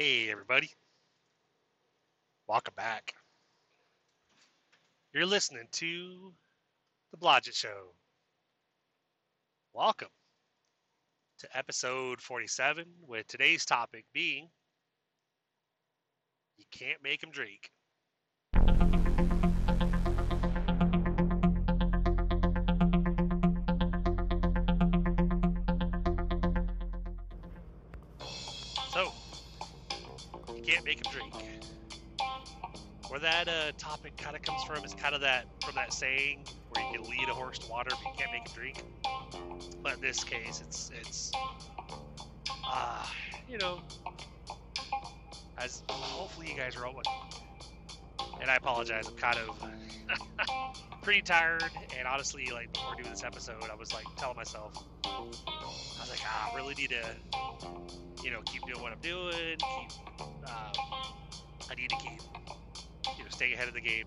Hey, everybody. Welcome back. You're listening to The Blodgett Show. Welcome to episode 47, with today's topic being You Can't Make 'em Drink. Can't make 'em drink. Where that uh, topic kind of comes from is kind of that from that saying where you can lead a horse to water, but you can't make him drink. But in this case, it's it's uh, you know, as hopefully you guys are all. And I apologize. I'm kind of pretty tired, and honestly, like before doing this episode, I was like telling myself, I was like, ah, I really need to, you know, keep doing what I'm doing. Keep, um, I need to keep, you know, staying ahead of the game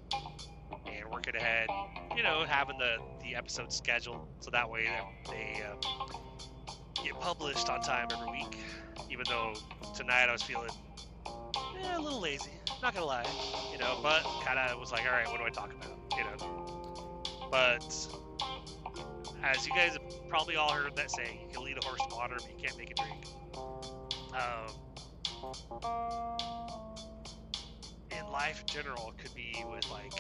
and working ahead. You know, having the the episode scheduled so that way they uh, get published on time every week. Even though tonight I was feeling eh, a little lazy, not gonna lie, you know, but kind of was like, all right, what do I talk about, you know? But as you guys have probably all heard that saying, you can lead a horse to water, but you can't make it drink. Um, in life in general, it could be with like,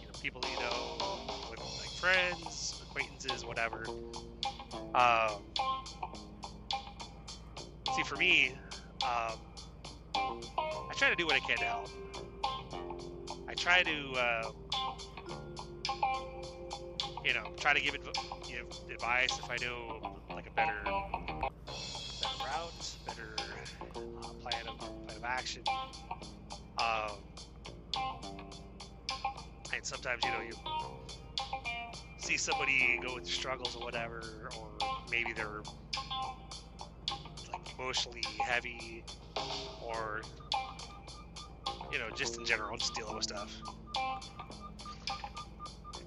you know, people you know, with like friends, acquaintances, whatever. Um, see, for me, um, I try to do what I can to help. I try to, uh, you know, try to give, adv- give advice if I know like a better, better route, better plan of plan of action. Um, and sometimes you know you see somebody go through struggles or whatever, or maybe they're like emotionally heavy, or you know, just in general, just dealing with stuff.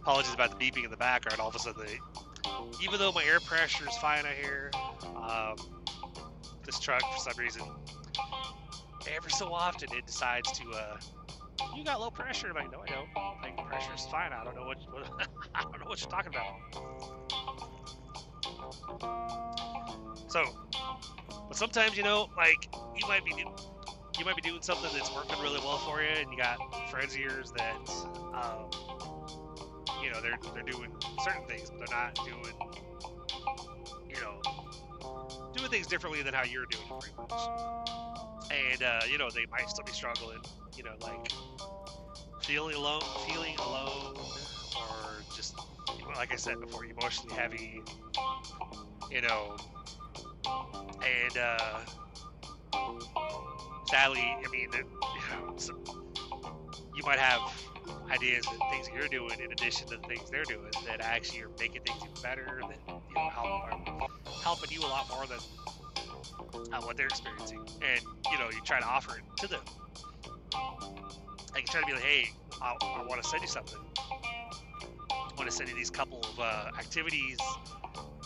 Apologies about the beeping in the background. All of a sudden, they, even though my air pressure is fine out here, um, this truck for some reason, ever so often, it decides to. Uh, you got low pressure. I'm like, no, I don't. Like, pressure's fine. I don't know what, what I don't know what you're talking about. So, but sometimes you know, like you might be you might be doing something that's working really well for you, and you got friends of yours that, um, you know, they're they're doing certain things, but they're not doing, you know, doing things differently than how you're doing it, pretty much. And uh, you know, they might still be struggling, you know, like feeling alone, feeling alone, or just like I said before, emotionally heavy, you know, and uh, sadly, I mean, you, know, some, you might have ideas and things that you're doing in addition to the things they're doing that actually are making things even better, that you know help are helping you a lot more than uh, what they're experiencing, and you know you try to offer it to them. I can try to be like, hey, I, I want to send you something. I want to send you these couple of uh, activities.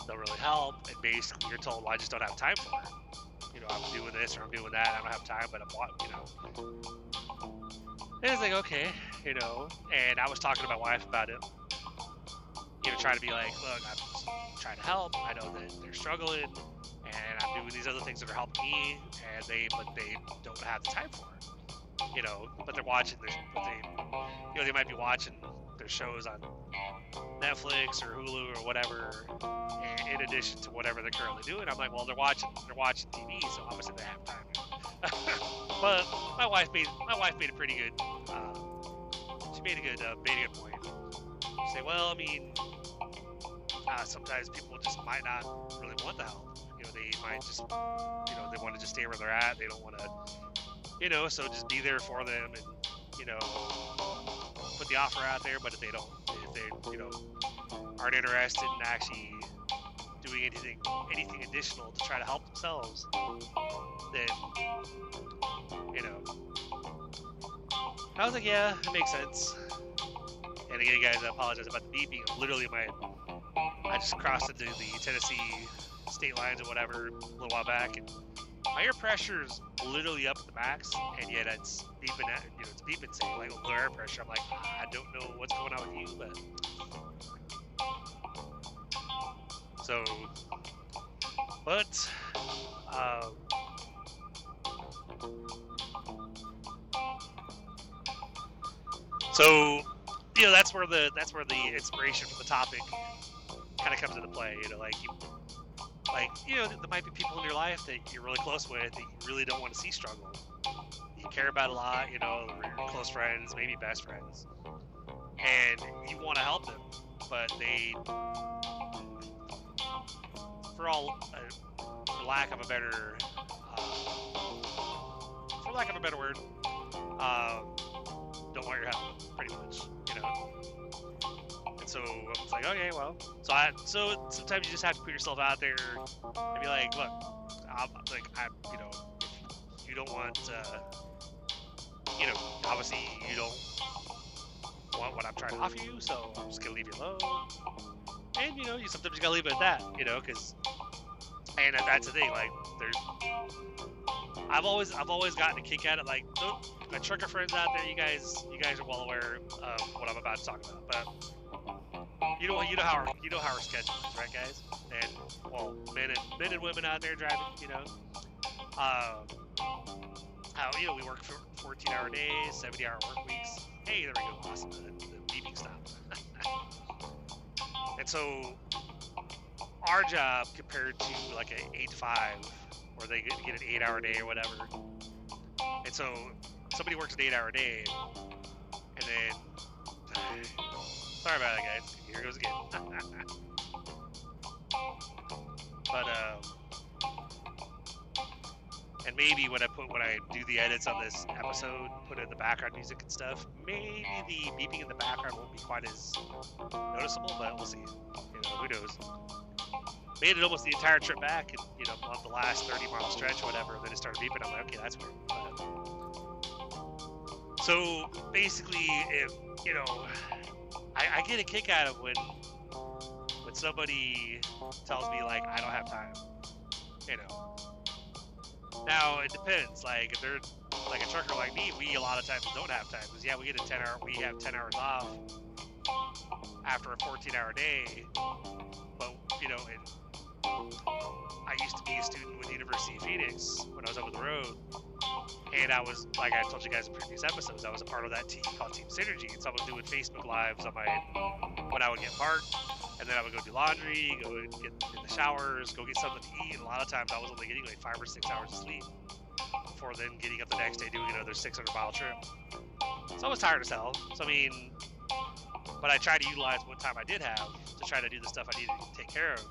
They'll really help. And basically, you're told, well, I just don't have time for it. You know, I'm doing this or I'm doing that. I don't have time, but I'm, you know. And it's like, okay, you know. And I was talking to my wife about it. You know, trying to be like, look, I'm trying to help. I know that they're struggling, and these other things that are helping me, and they, but they don't have the time for it you know, but they're watching their, but they, you know, they might be watching their shows on Netflix or Hulu or whatever, in addition to whatever they're currently doing. I'm like, well, they're watching, they're watching TV, so obviously they have time. but my wife made, my wife made a pretty good, uh, she made a good, uh, made a good point. Said, well, I mean, uh, sometimes people just might not really want the help. You know, they might just, you know, they want to just stay where they're at. They don't want to you know, so just be there for them and, you know, put the offer out there. But if they don't, if they, you know, aren't interested in actually doing anything, anything additional to try to help themselves, then, you know, I was like, yeah, it makes sense. And again, guys, I apologize about the beeping. Literally, my I just crossed into the Tennessee state lines or whatever a little while back, and my air pressure is literally up at the max, and yet it's beeping at you know it's beeping saying like low air pressure. I'm like I don't know what's going on with you, but so but um, so you know that's where the that's where the inspiration for the topic kind of comes into play. You know, like you like you know there might be people in your life that you're really close with that you really don't want to see struggle. You care about a lot. You know, your close friends, maybe best friends, and you want to help them, but they, for all, uh, for lack of a better, uh, for lack of a better word, uh, don't want your help, pretty much. You know so it's like, okay, well, so I, so sometimes you just have to put yourself out there and be like, look, I'm, like, I, you know, you don't want, uh, you know, obviously you don't want what I'm trying to offer you, so I'm just gonna leave you alone. And you know, you sometimes you gotta leave it at that, you know, because, and that's the thing, like, there's, I've always, I've always gotten a kick at it, like, my trucker friends out there, you guys, you guys are well aware of what I'm about to talk about, but you know you know how our, you know how our schedule is, right, guys? And well, men and men and women out there driving, you know, um, how you know we work for 14 hour days, 70 hour work weeks. Hey, there we go, awesome. The, the beeping stopped. and so our job compared to like an eight to five, where they get, get an eight hour day or whatever. And so somebody works an eight hour day, and then Sorry about that, guys. Here goes again. but um, and maybe when I put when I do the edits on this episode, put in the background music and stuff, maybe the beeping in the background won't be quite as noticeable, but we'll see. You know, who knows? Made it almost the entire trip back, and you know, on the last 30 mile stretch or whatever, then it started beeping. I'm like, okay, that's weird. But, so basically, if you know, I, I get a kick out of when when somebody tells me like I don't have time. You know. Now it depends. Like if they're like a trucker like me, we a lot of times don't have time because yeah, we get a ten hour, we have ten hours off after a fourteen hour day. But you know, it, I used to be a student with University of Phoenix when I was up on the road, and I was like I told you guys in previous episodes, I was a part of that team called Team Synergy, and so I was doing Facebook lives on my when I would get parked, and then I would go do laundry, go get in the showers, go get something to eat. And a lot of times I was only getting like five or six hours of sleep before then getting up the next day doing another 600 mile trip. So I was tired as hell. So I mean, but I tried to utilize what time I did have to try to do the stuff I needed to take care of.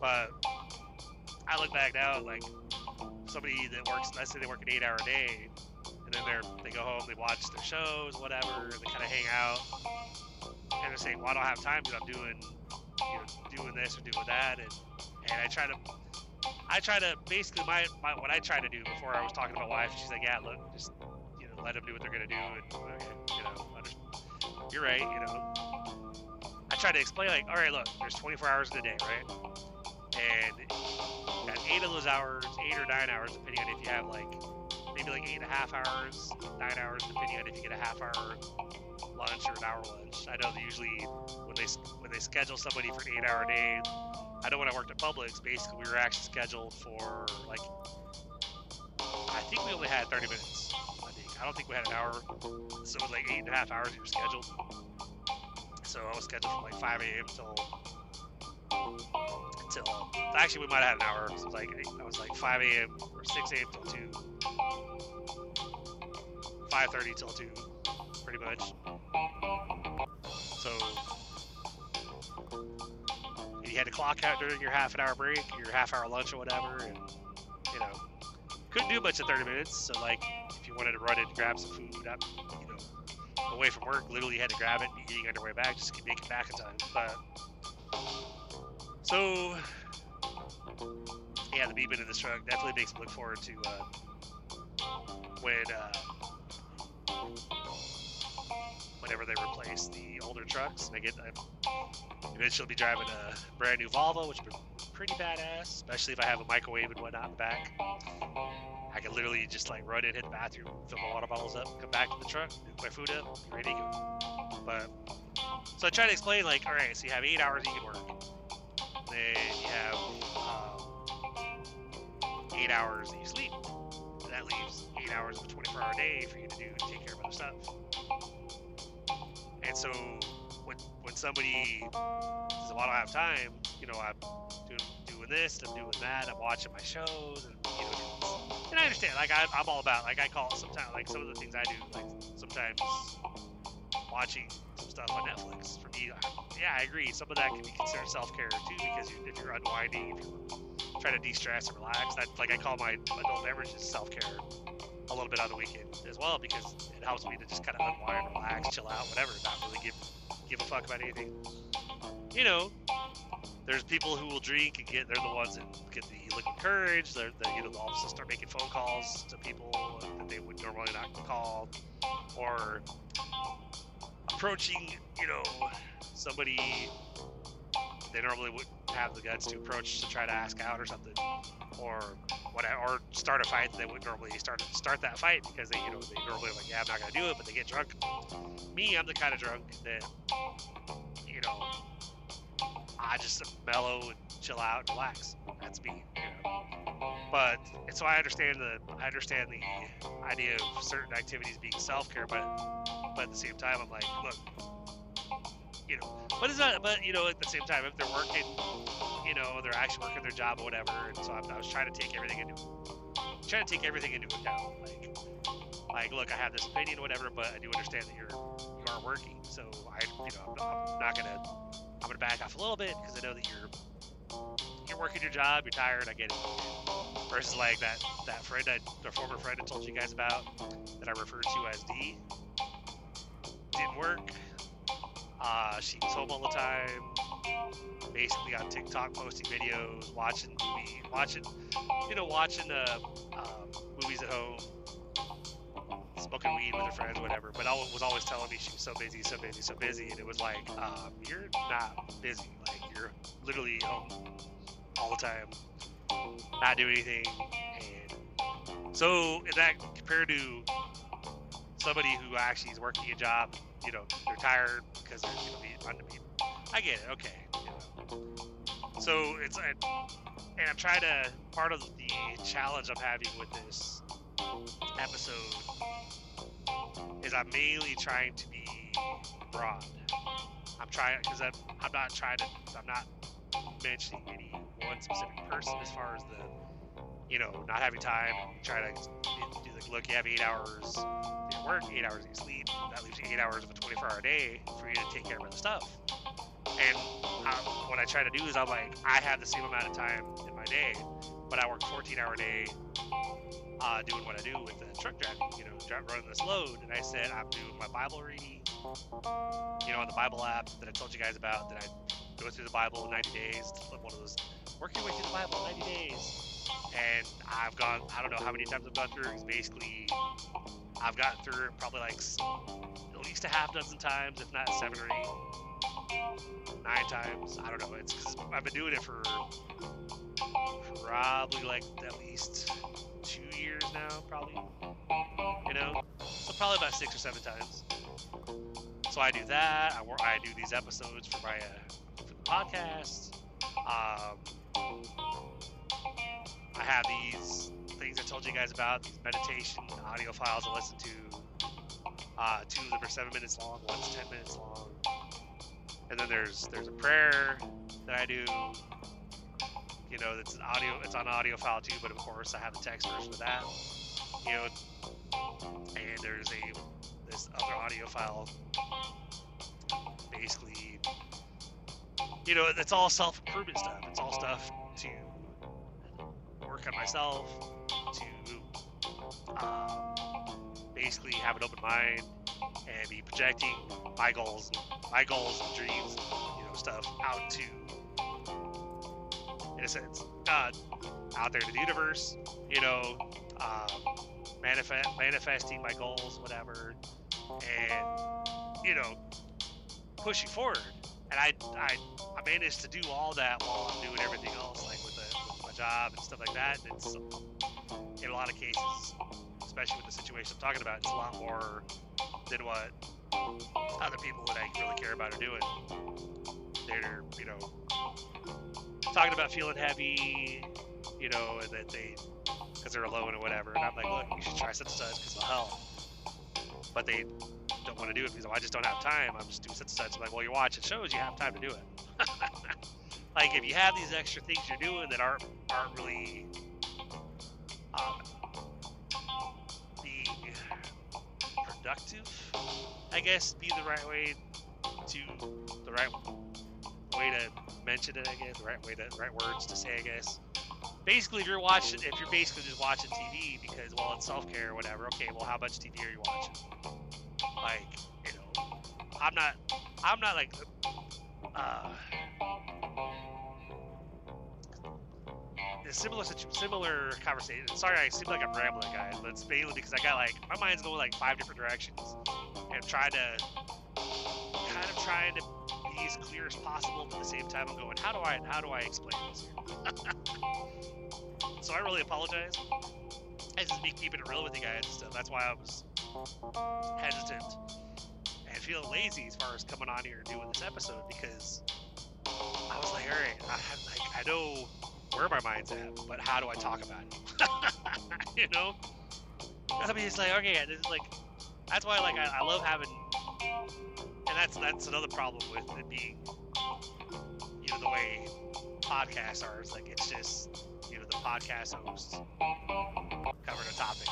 But I look back now, like somebody that works, let's say they work an eight-hour day, and then they're they go home, they watch their shows, whatever, they kind of hang out, and they're saying, "Well, I don't have time because I'm doing, you know, doing this or doing that," and and I try to. I try to basically my, my what I try to do before I was talking to my wife. She's like, "Yeah, look, just you know, let them do what they're gonna do, and uh, okay, you know, you're right, you know." I try to explain like, all right, look, there's 24 hours in a day, right? And at eight of those hours, eight or nine hours, depending on if you have like maybe like eight and a half hours, nine hours, depending on if you get a half hour lunch or an hour lunch. I know that usually when they when they schedule somebody for an eight hour day, I know when I worked at Publix, basically we were actually scheduled for like I think we only had 30 minutes. I think I don't think we had an hour, so it was like eight and a half hours we were scheduled. So I was scheduled from like 5 a.m. till until actually we might have had an hour. So it was like I was like 5 a.m. or 6 a.m. till 2, 5:30 till 2, pretty much. So you had to clock out during your half an hour break, your half hour lunch or whatever, and you know couldn't do much in 30 minutes. So like if you wanted to run and grab some food, up, you know, away from work, literally had to grab it and be eating on your way back just to make it back in time. But so, yeah, the beeping in this truck definitely makes me look forward to uh, when uh, whenever they replace the older trucks. And I get I eventually be driving a brand new Volvo, which would be pretty badass, especially if I have a microwave and whatnot in the back. I can literally just like run in, hit the bathroom, fill my water bottles up, come back to the truck, pick my food up, ready to go. But so I try to explain like, all right, so you have eight hours you can work, you have um, eight hours that you sleep. And that leaves eight hours of a 24-hour day for you to do to take care of other stuff. And so when when somebody says, "Well, I don't have time," you know, I'm doing doing this, I'm doing that, I'm watching my shows, and you know, and I understand. Like I, I'm all about like I call it sometimes like some of the things I do like sometimes watching some stuff on Netflix for me. Yeah, I agree. Some of that can be considered self care too because you, if you're unwinding, if you're trying to de-stress and relax, that like I call my adult beverages self care a little bit on the weekend as well because it helps me to just kind of unwind, relax, chill out, whatever, not really give give a fuck about anything. You know, there's people who will drink and get they're the ones that get the liquid courage. They're, they you know all of a sudden start making phone calls to people that they would normally not call, or approaching you know somebody they normally wouldn't have the guts to approach to try to ask out or something, or what, or start a fight they would normally start start that fight because they, you know, they normally are like, yeah, I'm not gonna do it, but they get drunk. Me, I'm the kind of drunk that, you know, I just mellow and chill out and relax. That's me. You know? But and so I understand the I understand the idea of certain activities being self care, but but at the same time, I'm like, look, you know, but it's not. But you know, at the same time, if they're working, you know, they're actually working their job or whatever, and so I'm, I was trying to take everything into trying to take everything into account. Like, like, look, I have this opinion, or whatever, but I do understand that you're you are working, so I, you know, I'm, I'm not gonna I'm gonna back off a little bit because I know that you're you're working your job, you're tired, I get it. Versus like that that friend, I, the former friend I told you guys about that I referred to as D, didn't work. Uh, she was home all the time, basically on TikTok posting videos, watching movie, watching, you know, watching uh, um, movies at home, smoking weed with her friends, whatever. But I was always telling me she was so busy, so busy, so busy, and it was like, um, you're not busy. Like you're literally home all the time, not doing anything. And so is that compared to somebody who actually is working a job, you know, they're tired because they're you know, underpaid. I get it. Okay. You know. So it's and I'm trying to part of the challenge I'm having with this episode is I'm mainly trying to be broad. I'm trying because I'm, I'm not trying to I'm not mentioning any one specific person as far as the you know, not having time and try to do like, look, you have eight hours work, eight hours you sleep. That leaves you eight hours of a 24 hour day for you to take care of other stuff. And um, what I try to do is I'm like, I have the same amount of time in my day, but I work 14 hour day uh, doing what I do with the truck driving, you know, running this load. And I said, I'm doing my Bible reading, you know, on the Bible app that I told you guys about, that I go through the Bible in 90 days, one of those working with you the Bible in 90 days and I've gone. I don't know how many times I've gone through. It's basically I've gotten through it probably like at least a half dozen times, if not seven or eight, nine times. I don't know. It's because I've been doing it for probably like at least two years now, probably. You know, so probably about six or seven times. So I do that. I, I do these episodes for my uh, for the podcast. Um, I have these things I told you guys about, these meditation audio files I listen to. Uh, two of them are seven minutes long, one's ten minutes long. And then there's there's a prayer that I do. You know, that's an audio. It's on audio file too, but of course I have the text version of that. You know, and there's a this other audio file. Basically, you know, it's all self improvement stuff. It's all stuff to work on myself, to um, basically have an open mind and be projecting my goals, my goals and dreams, you know, stuff out to, in a sense, God out there to the universe, you know, um, manifest, manifesting my goals, whatever, and you know, pushing forward and I, I I managed to do all that while I'm doing everything else, like with, the, with my job and stuff like that. And it's in a lot of cases, especially with the situation I'm talking about, it's a lot more than what other people that I really care about are doing. They're you know talking about feeling heavy, you know, and that they because they're alone or whatever. And I'm like, look, you should try such because it'll help. But they don't want to do it because oh, I just don't have time. I'm just doing such. I'm like, well, you're watching shows, you have time to do it. like if you have these extra things you're doing that aren't aren't really productive, I guess be the right way to the right way to mention it. I guess the right way to right words to say. I guess basically if you're watching if you're basically just watching TV because well it's self care or whatever. Okay, well how much TV are you watching? Like you know, I'm not I'm not like uh, similar similar conversation. Sorry, I seem like I'm rambling, guys, but it's mainly because I got like my mind's going like five different directions, and I'm trying to kind of trying to be as clear as possible. But at the same time, I'm going, how do I how do I explain this? so I really apologize. This is me keeping it real with you guys. So that's why I was hesitant and feeling lazy as far as coming on here and doing this episode because I was like, all right, I, like, I know where my mind's at, but how do I talk about it? you know? I mean, it's like, okay, this is like, that's why, like, I, I love having, and that's that's another problem with it being, you know, the way podcasts are. It's like it's just, you know, the podcast host covering a topic,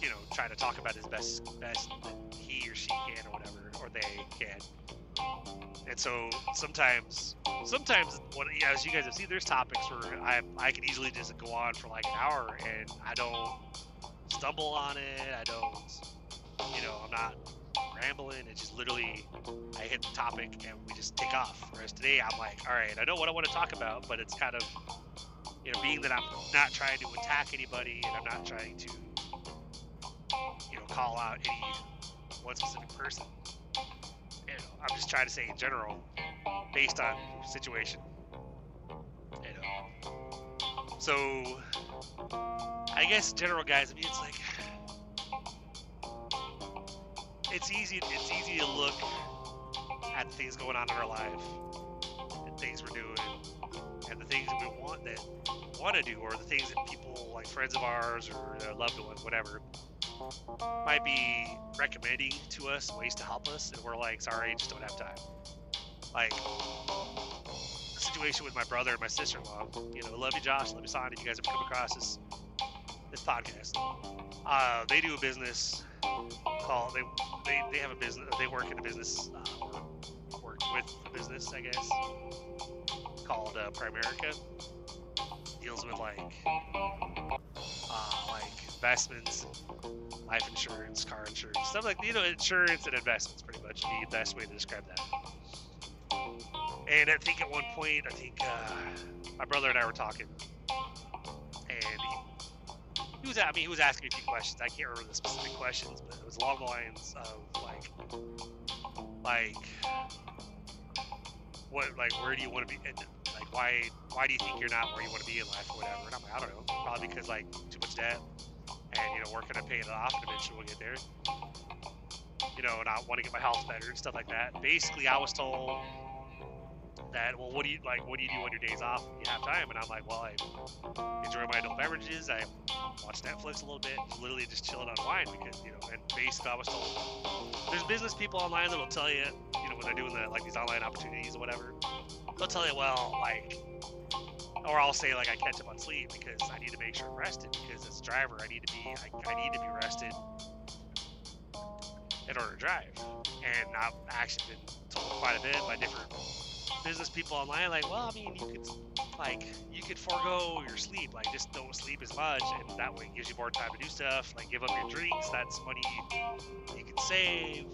you know, trying to talk about his best best that he or she can or whatever, or they can. And so sometimes, sometimes, yeah, as you guys have seen, there's topics where I I can easily just go on for like an hour and I don't stumble on it. I don't, you know, I'm not rambling. It's just literally I hit the topic and we just take off. Whereas today I'm like, all right, I know what I want to talk about, but it's kind of, you know, being that I'm not trying to attack anybody and I'm not trying to, you know, call out any one specific person. You know, I'm just trying to say in general, based on situation. You know. So I guess general guys, I mean it's like it's easy it's easy to look at things going on in our life and things we're doing and the things that we want that want to do or the things that people like friends of ours or loved ones whatever might be recommending to us ways to help us and we're like sorry just don't have time. Like the situation with my brother and my sister-in-law you know love you josh love you sonny you guys have come across this this podcast. Uh, they do a business called they they, they have a business they work in a business uh, or work with a business I guess called uh, Primerica deals with like uh, like investments life insurance car insurance stuff like you know insurance and investments pretty much the best way to describe that and I think at one point I think uh, my brother and I were talking and he, he was I mean he was asking me a few questions. I can't remember the specific questions, but it was along the lines of like like what like where do you want to be why why do you think you're not where you want to be in life or whatever? And I'm like I don't know, probably because like too much debt and you know working on pay it off and eventually we'll get there. You know, and I want to get my health better and stuff like that. Basically, I was told that well what do you like what do you do on your days off you have time? And i'm like well i enjoy my adult beverages. I watch netflix a little bit literally just chilling and unwind because you know and basically i was told there's business people online that'll tell you you know when they're doing the like these online opportunities or whatever. They'll tell you well like or I'll say like I catch up on sleep because I need to make sure I'm rested because as a driver I need to be I, I need to be rested in order to drive. And I've actually been told quite a bit by different business people online like, well, I mean, you could like you could forego your sleep, like just don't sleep as much, and that way it gives you more time to do stuff. Like give up your drinks, that's money you can save,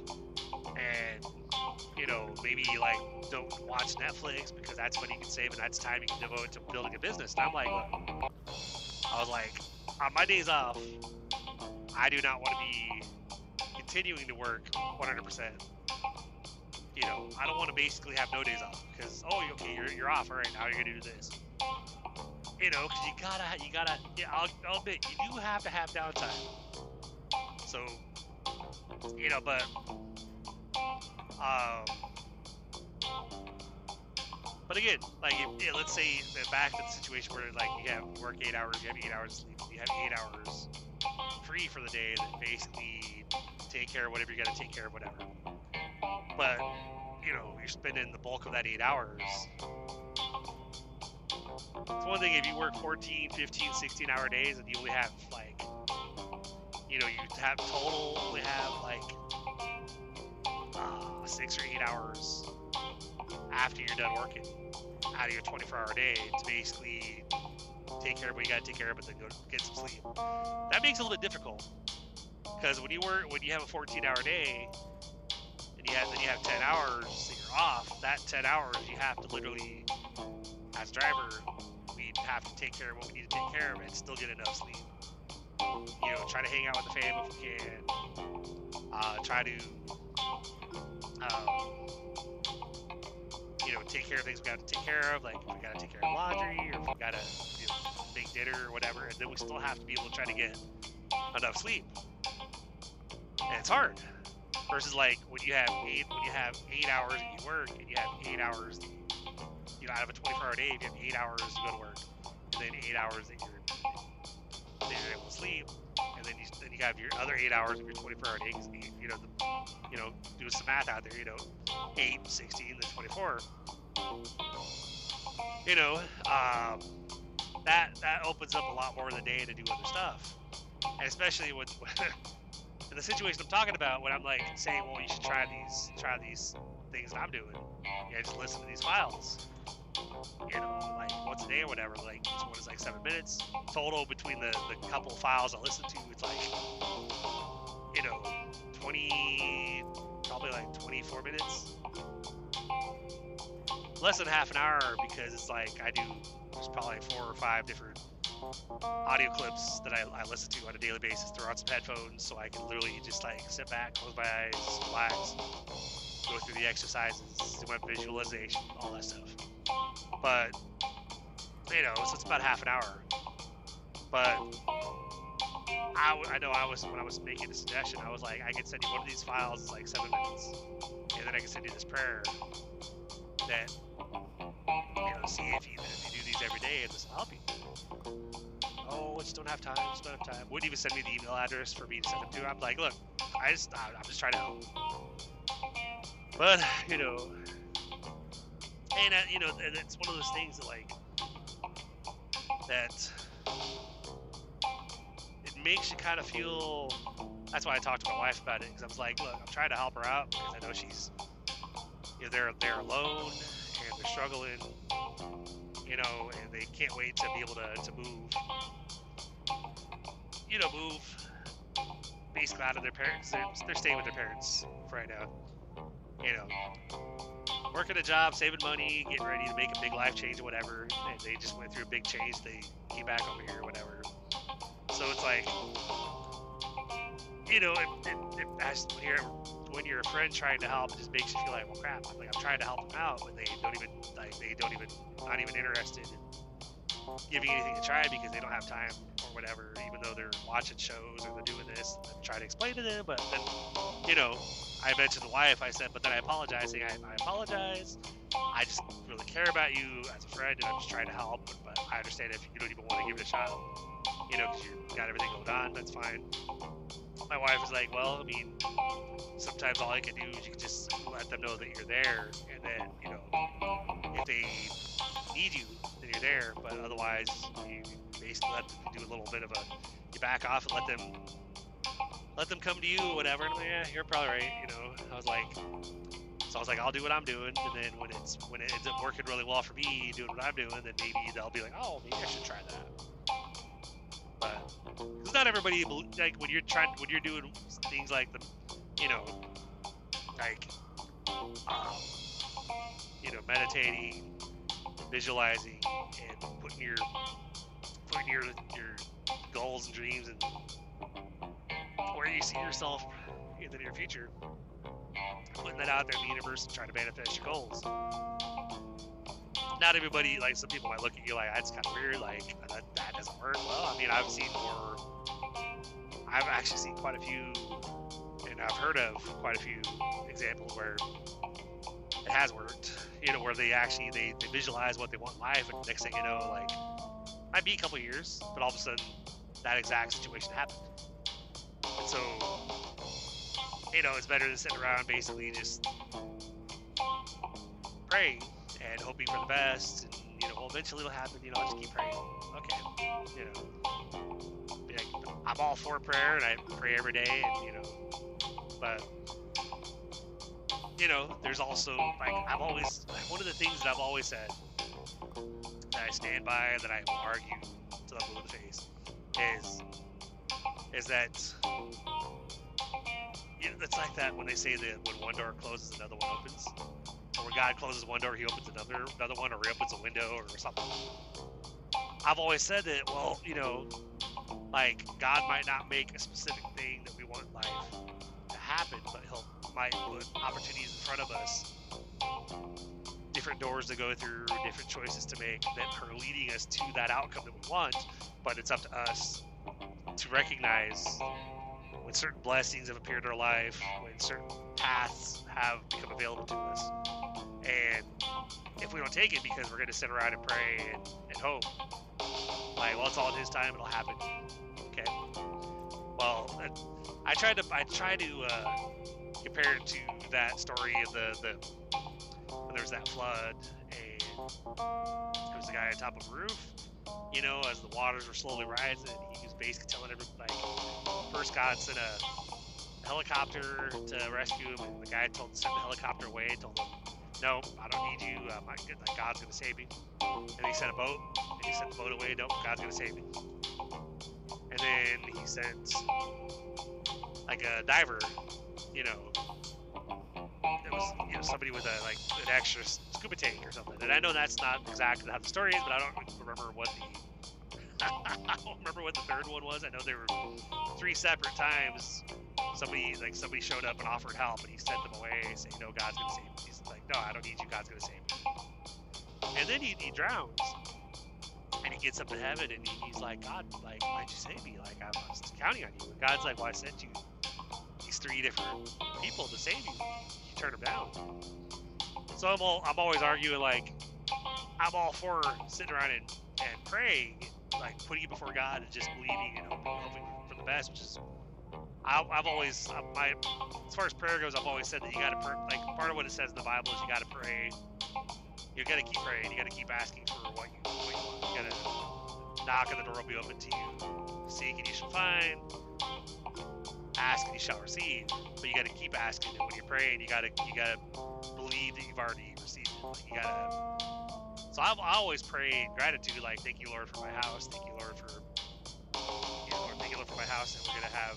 and you know maybe like don't watch Netflix because that's money you can save, and that's time you can devote to building a business. And I'm like, look, I was like, on my days off, I do not want to be continuing to work 100% you know, I don't want to basically have no days off because oh, okay, you're, you're off. All right, now you're gonna do this. You know, because you gotta, you gotta. Yeah, I'll, I'll admit you do have to have downtime. So, you know, but um, but again, like if, yeah, let's say that back to the situation where like you have work eight hours, you have eight hours sleep, you have eight hours free for the day that basically take care of whatever you got to take care of, whatever. But you know, you're spending the bulk of that eight hours. It's one thing if you work 14, 15, 16 hour days and you only have like, you know, you have total only have like uh, six or eight hours after you're done working out of your 24 hour day to basically take care of what you got to take care of, but then go get some sleep. That makes it a little bit difficult because when you work, when you have a 14 hour day, you have then you have 10 hours that you're off. That 10 hours you have to literally, as driver, we have to take care of what we need to take care of and still get enough sleep. You know, try to hang out with the fam if we can. Uh, try to um, you know, take care of things we got to take care of, like we got to take care of laundry or we got to you know, make dinner or whatever, and then we still have to be able to try to get enough sleep. And it's hard. Versus like when you have eight when you have eight hours and you work and you have eight hours you know out of a 24 hour day you have eight hours to go to work and then eight hours that you're that you're able to sleep and then you then you have your other eight hours of your 24 hour day you, you know the, you know doing some math out there you know 8 16 then 24 you know um, that that opens up a lot more of the day to do other stuff and especially with in the situation I'm talking about, when I'm like saying, well, you should try these, try these things I'm doing. Yeah, just listen to these files. You know, like once a day or whatever. Like each one is like seven minutes total between the the couple files I listen to. It's like, you know, 20, probably like 24 minutes. Less than half an hour because it's like I do. There's probably four or five different audio clips that I, I, listen to on a daily basis. Throw on some headphones so I can literally just like sit back, close my eyes, relax, go through the exercises, do my visualization, all that stuff. But you know, so it's about half an hour. But I, I know I was when I was making the suggestion, I was like, I can send you one of these files, it's like seven minutes, and then I can send you this prayer that you know, see if you, if you do every day, and this will help you. Oh, I just don't have time. Just don't have time. Wouldn't even send me the email address for me to send them to. I'm like, look, I just, I'm just trying to help. But you know, and uh, you know, it's one of those things that like that it makes you kind of feel. That's why I talked to my wife about it because I was like, look, I'm trying to help her out because I know she's, you know, they're they're alone and they're struggling, you know, and they can't wait to be able to, to move, you know, move basically out of their parents. They're, they're staying with their parents right now, you know, working a job, saving money, getting ready to make a big life change or whatever. And they just went through a big change. They came back over here or whatever. So it's like, you know, it, it, it, when you're when you're a friend trying to help, it just makes you feel like, well, crap. I'm Like I'm trying to help them out, but they don't even like they don't even not even interested in giving anything a try because they don't have time or whatever. Even though they're watching shows or they're doing this, and try to explain to them, but then you know, I mentioned the wife. I said, but then I apologize, saying I, I apologize. I just really care about you as a friend, and I'm just trying to help. But I understand if you don't even want to give it a shot, you know, because you got everything going on. That's fine my wife was like, well, I mean, sometimes all I can do is you can just let them know that you're there, and then you know, if they need you, then you're there. But otherwise, you basically let them do a little bit of a you back off and let them let them come to you, whatever. And like, yeah, you're probably right. You know, I was like, so I was like, I'll do what I'm doing, and then when it's when it ends up working really well for me, doing what I'm doing, then maybe they'll be like, oh, maybe I should try that. But it's not everybody like when you're trying when you're doing things like the, you know, like, um, you know, meditating, visualizing, and putting your putting your your goals and dreams and where you see yourself in the near future. putting that out there in the universe and trying to manifest your goals. Not everybody, like some people might look at you like that's kind of weird, like that, that doesn't work. Well, I mean, I've seen more. I've actually seen quite a few, and I've heard of quite a few examples where it has worked. You know, where they actually they, they visualize what they want in life, and next thing you know, like might be a couple years, but all of a sudden that exact situation happened. So, you know, it's better than sitting around basically just praying and hoping for the best. And, you know, well, eventually it'll happen. You know, I'll just keep praying. Okay. You know, I'm all for prayer and I pray every day, and, you know, but, you know, there's also, like, I've always, one of the things that I've always said that I stand by, that I argue to I'm blue the face, is is that you know, it's like that when they say that when one door closes, another one opens. Or when God closes one door, He opens another another one, or He opens a window, or something. I've always said that. Well, you know, like God might not make a specific thing that we want in life to happen, but He'll might put opportunities in front of us different doors to go through, different choices to make that are leading us to that outcome that we want. But it's up to us to recognize when certain blessings have appeared in our life, when certain paths have become available to us. And if we don't take it because we're going to sit around and pray and, and hope, like, well, it's all in His time, it'll happen. Okay. Well, I tried to I tried to uh, compare it to that story of the the when there was that flood and there was a guy on top of a roof you know, as the waters were slowly rising, he basically telling everybody, like, first God sent a helicopter to rescue him, and the guy told send the helicopter away, told him, no, I don't need you, uh, my, like, God's gonna save me. And he sent a boat, and he sent the boat away, no, God's gonna save me. And then he sent, like, a diver, you know, it was you know somebody with a like an extra scuba tank or something. And I know that's not exactly how the story is, but I don't remember what the I don't remember what the third one was. I know there were three separate times somebody like somebody showed up and offered help, and he sent them away, saying, "No, God's gonna save me." He's like, "No, I don't need you. God's gonna save me." And then he, he drowns, and he gets up to heaven, and he, he's like, "God, like, why'd you save me? Like, I was counting on you." And God's like, "Well, I sent you these three different people to save you. You turn them down. So I'm all, I'm always arguing like I'm all for sitting around and, and praying, like putting it before God and just believing and hoping, hoping for the best, which is I, have always as far as prayer goes, I've always said that you got to pray. Like part of what it says in the Bible is you got to pray. You got to keep praying. You got to keep asking for what you, what you want. You got to knock and the door will be open to you. Seek and you shall find ask and you shall receive. But you got to keep asking, and when you're praying, you got to you got to believe that you've already received it. Like you got to. So I always pray gratitude, like thank you Lord for my house, thank you Lord for, you know, Lord, thank you Lord for my house that we're gonna have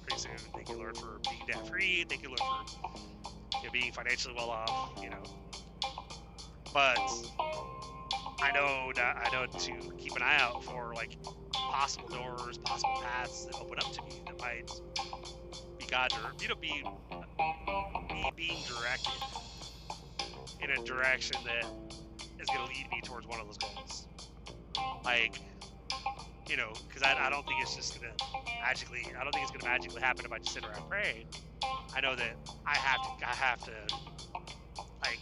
pretty soon. Thank you Lord for being debt free. Thank you Lord for you know, being financially well off. You know, but I know that I know to keep an eye out for like possible doors, possible paths that open up to me that might be God or you know be me being directed in a direction that is going to lead me towards one of those goals. Like, you know, because I, I don't think it's just going to magically. I don't think it's going to magically happen if I just sit around praying. I know that I have to. I have to. Like,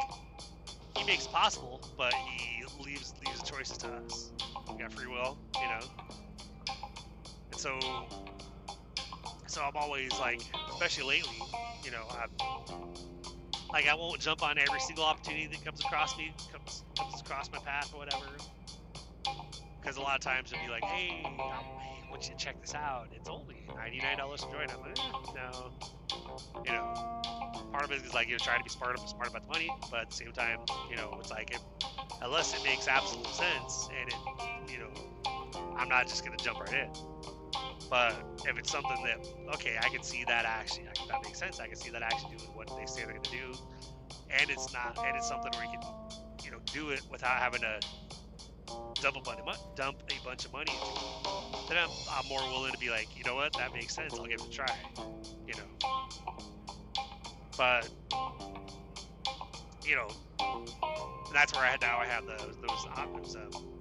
he makes possible, but he leaves leaves the choices to us. We got free will, you know. And so, so I'm always like, especially lately, you know, I'm like I won't jump on every single opportunity that comes across me, comes comes across my path or whatever. Because a lot of times it'll be like, hey, I want you to check this out. It's only ninety nine dollars to join. I'm like, eh, no, you know. Part of it is like you're trying to be smart, smart about the money, but at the same time, you know, it's like if, unless it makes absolute sense and it, you know, I'm not just gonna jump right in. But if it's something that okay, I can see that actually, that makes sense. I can see that actually doing what they say they're gonna do, and it's not, and it's something where you can, you know, do it without having to dump a bunch of money, dump a bunch of money into. Then I'm, I'm more willing to be like, you know what, that makes sense. I'll give it a try. You know. But you know, that's where I had now I have those those, those um,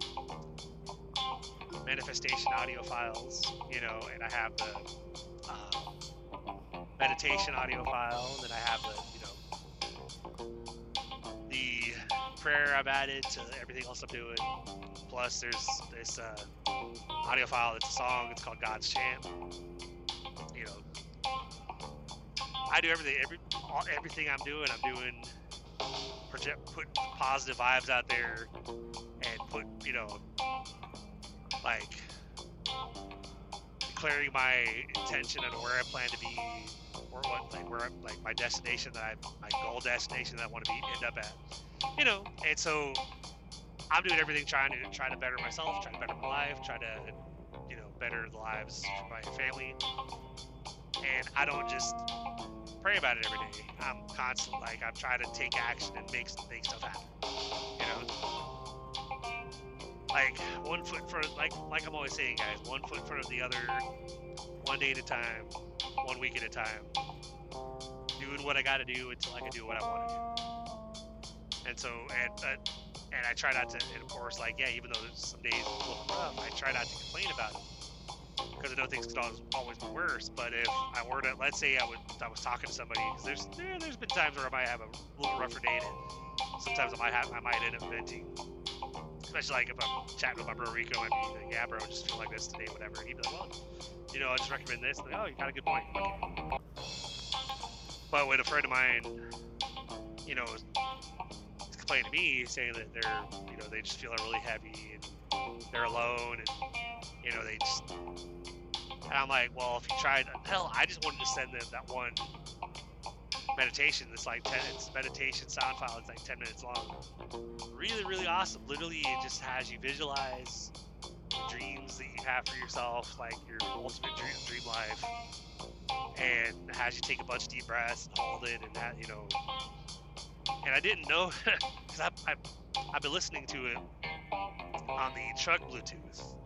manifestation audio files, you know, and I have the um, meditation audio file, and then I have the you know the prayer I've added to everything else I'm doing. Plus, there's this uh, audio file. It's a song. It's called God's Chant. You know, I do everything. Every all, everything I'm doing, I'm doing project, put positive vibes out there, and put you know, like declaring my intention and where I plan to be, or what like where I'm, like my destination that I my goal destination that I want to be end up at. You know, and so I'm doing everything trying to try to better myself, try to better my life, try to you know better the lives of my family. And I don't just pray about it every day. I'm constant like I'm trying to take action and make make stuff happen. You know, like one foot of, like like I'm always saying, guys, one foot in front of the other, one day at a time, one week at a time, doing what I got to do until I can do what I want to do. And so, and uh, and I try not to, and of course, like yeah, even though there's some days look rough, I try not to complain about it because I know things could always, always be worse. But if I were to, let's say I would, I was talking to somebody, because there's there, there's been times where I might have a little rougher day, and sometimes I might have, I might end up venting. Especially like if I'm chatting with my bro Rico, I'd like, yeah, bro, I just feel like this today, whatever. And he'd be like, well, you know, I just recommend this. Like, oh, you got a good point. Okay. But with a friend of mine, you know, complaining to me, saying that they're, you know, they just feel really heavy and they're alone, and you know, they just. And I'm like, well, if you tried, hell, I just wanted to send them that one meditation. It's like 10, it's meditation sound file. It's like 10 minutes long. Really, really awesome. Literally, it just has you visualize dreams that you have for yourself, like your ultimate dream, dream life, and has you take a bunch of deep breaths and hold it, and that, you know, and I didn't know because I, I I've been listening to it on the truck Bluetooth.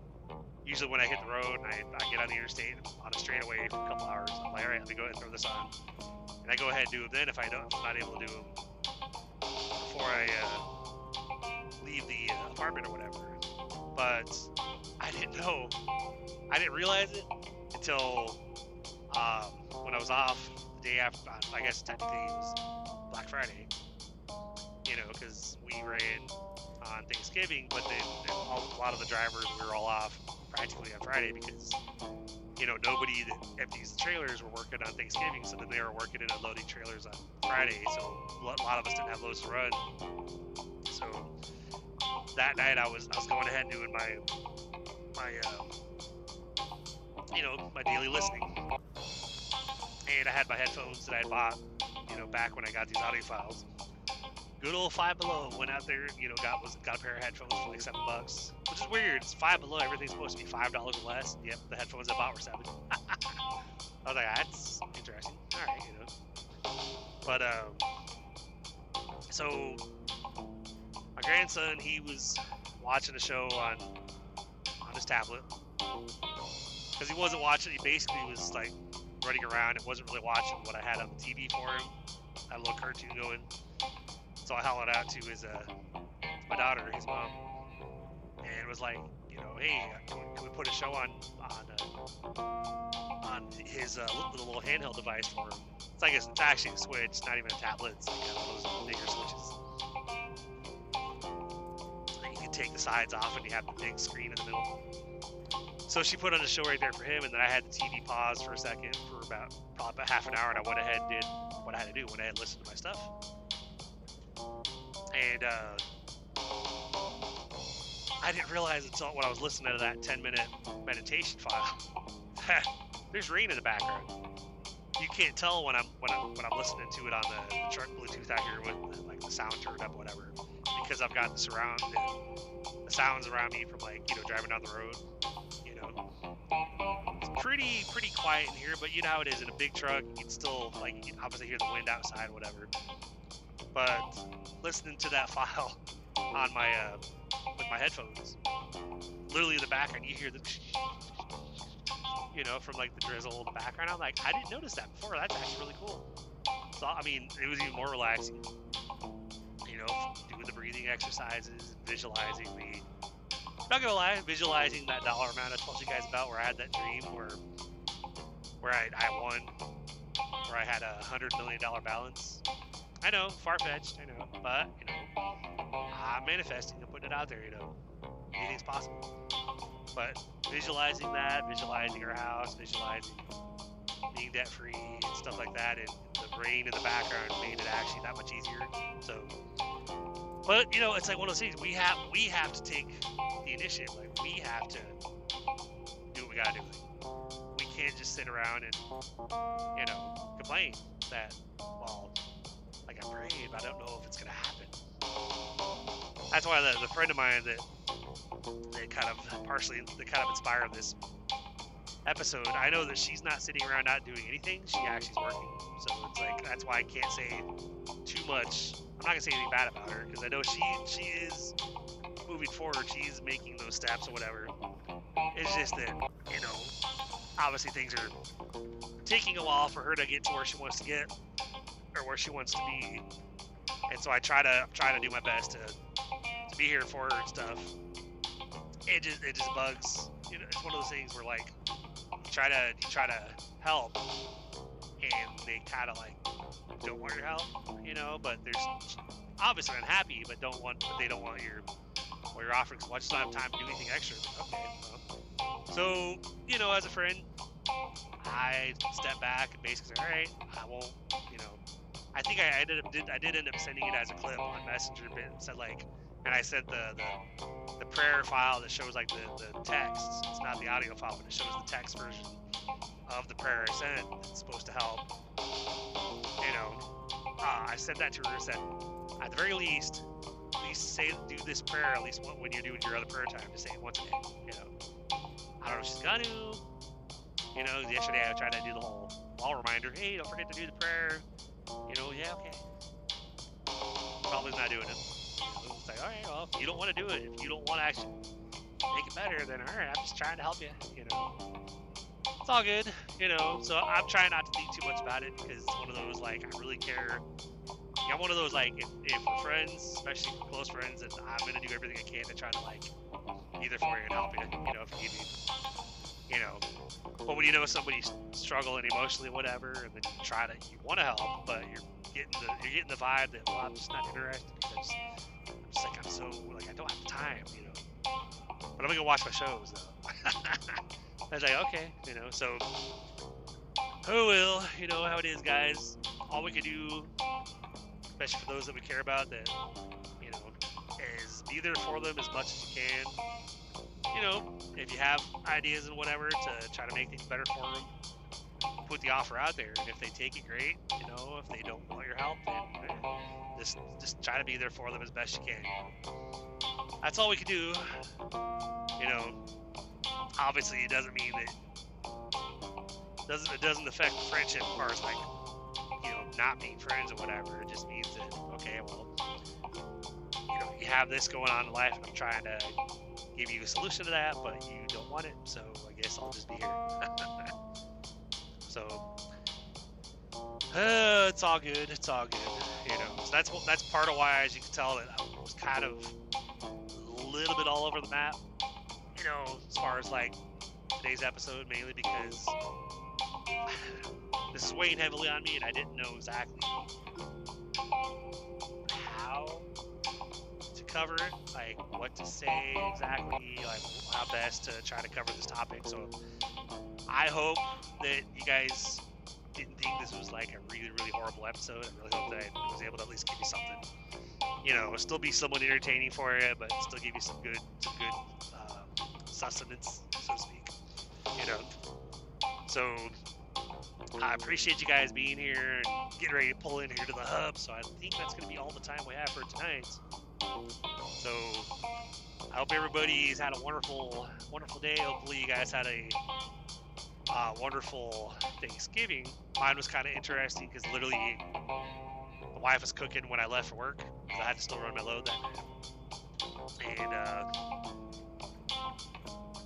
Usually when I hit the road and I, I get on the interstate on a straightaway for a couple hours, I'm like, all right, let me go ahead and throw this on, and I go ahead and do it. Then if I don't, if I'm not able to do them before I uh, leave the uh, apartment or whatever. But I didn't know, I didn't realize it until um, when I was off the day after. I guess technically it was Black Friday you know, because we ran on Thanksgiving, but then, a lot of the drivers we were all off practically on Friday because you know nobody that empties the trailers were working on Thanksgiving, so then they were working and unloading trailers on Friday. So a lot of us didn't have loads to run. So that night I was I was going ahead and doing my my uh, you know my daily listening, and I had my headphones that I bought you know back when I got these audio files good old Five Below went out there, you know, got was got a pair of headphones for like seven bucks, which is weird. It's Five Below, everything's supposed to be five dollars or less. Yep, the headphones I bought were seven. I was like, that's interesting. All right, you know. But um, so my grandson, he was watching a show on on his tablet because he wasn't watching. He basically was like running around and wasn't really watching what I had on the TV for him. A little cartoon going. So I hollered out to his uh, my daughter, his mom, and was like, you know, hey, can we, put a show on on uh, on his uh, little, handheld device for him? It's like it's, actually a switch, not even a tablet. It's like one of those bigger switches. And you can take the sides off, and you have the big screen in the middle. So she put on a show right there for him, and then I had the TV pause for a second for about probably about half an hour, and I went ahead and did what I had to do. Went ahead and listened to my stuff and uh, I didn't realize until when I was listening to that 10 minute meditation file there's rain in the background. You can't tell when I'm when I'm when I'm listening to it on the, truck Bluetooth out here with like the sound turned up, whatever, because I've got the surround the, sounds around me from like you know driving down the road. You know, it's pretty pretty quiet in here, but you know how it is in a big truck. You can still like obviously hear the wind outside, whatever but listening to that file on my uh, with my headphones, literally in the background, you hear the you know from like the drizzle in the background. I'm like, I didn't notice that before. That's actually really cool. So I mean, it was even more relaxing. You know, doing the breathing exercises, visualizing the. Not gonna lie, visualizing that dollar amount I told you guys about, where I had that dream where, where I, I won, where I had a hundred million dollar balance. I know, far fetched, I know, but you know, I'm manifesting and putting it out there. You know, anything's possible. But visualizing that, visualizing our house, visualizing being debt free and stuff like that, and the rain in the background made it actually that much easier. So, but you know, it's like one of those things. We have we have to take the initiative. Like we have to do what we gotta do. We can't just sit around and you know complain that well, like prayed, but I don't know if it's gonna happen. That's why the, the friend of mine that that kind of partially that kind of inspired this episode, I know that she's not sitting around not doing anything. She actually's working. So it's like that's why I can't say too much. I'm not gonna say anything bad about her because I know she she is moving forward. She's making those steps or whatever. It's just that you know, obviously things are taking a while for her to get to where she wants to get or where she wants to be. And so I try to try to do my best to to be here for her and stuff. It just it just bugs. You know, it's one of those things where like you try to you try to help, and they kind of like don't want your help, you know. But there's obviously unhappy, but don't want but they don't want your what you're offering. So I just don't have time to do anything extra. Okay. Well. So you know, as a friend, I step back and basically say, all right, I won't, you know. I think I ended up did I did end up sending it as a clip on Messenger, but said like and I sent the, the, the prayer file that shows like the, the text. It's not the audio file, but it shows the text version of the prayer I sent. It's supposed to help. You know, uh, I sent that to her and said, at the very least, at least say do this prayer at least when you're doing your other prayer time. Just say it once a day. You know, I don't know if she's gonna. You know, yesterday I tried to do the whole wall reminder. Hey, don't forget to do the prayer. You know, yeah, okay. Probably not doing it like, all right, well, if you don't want to do it, if you don't want to actually make it better, then all right, I'm just trying to help you. You know, it's all good. You know, so I'm trying not to think too much about it because it's one of those like I really care. Yeah, I'm one of those like if, if we're friends, especially close friends, and I'm gonna do everything I can to try to like either for you and help you. You know, if you need you know. But when you know somebody's struggling emotionally, whatever, and then you try to, you want to help, but you're getting the you're getting the vibe that well, I'm just not interested because I'm just like I'm so like I don't have the time, you know. But I'm gonna go watch my shows though. I was like, okay, you know, so oh, who will, you know how it is, guys. All we can do, especially for those that we care about, that you know, is be there for them as much as you can. You know, if you have ideas and whatever to try to make things better for them, put the offer out there. And if they take it, great. You know, if they don't want your help, then uh, just just try to be there for them as best you can. That's all we can do. You know, obviously it doesn't mean that doesn't it doesn't affect friendship as far as like you know not being friends or whatever. It just means that okay, well, you know, you have this going on in life, and I'm trying to give you a solution to that, but you don't want it, so I guess I'll just be here. So uh, it's all good. It's all good. You know, so that's that's part of why, as you can tell, that I was kind of a little bit all over the map. You know, as far as like today's episode, mainly because this is weighing heavily on me, and I didn't know exactly cover like what to say exactly, like how best to try to cover this topic. So I hope that you guys didn't think this was like a really, really horrible episode. I really hope that I was able to at least give you something. You know, still be somewhat entertaining for you, but still give you some good, some good uh, sustenance, so to speak. You know, so I appreciate you guys being here and getting ready to pull in here to the hub. So I think that's going to be all the time we have for tonight. So I hope everybody's had a wonderful, wonderful day. Hopefully you guys had a uh, wonderful Thanksgiving. Mine was kind of interesting because literally the wife was cooking when I left for work. I had to still run my load that night. And, uh,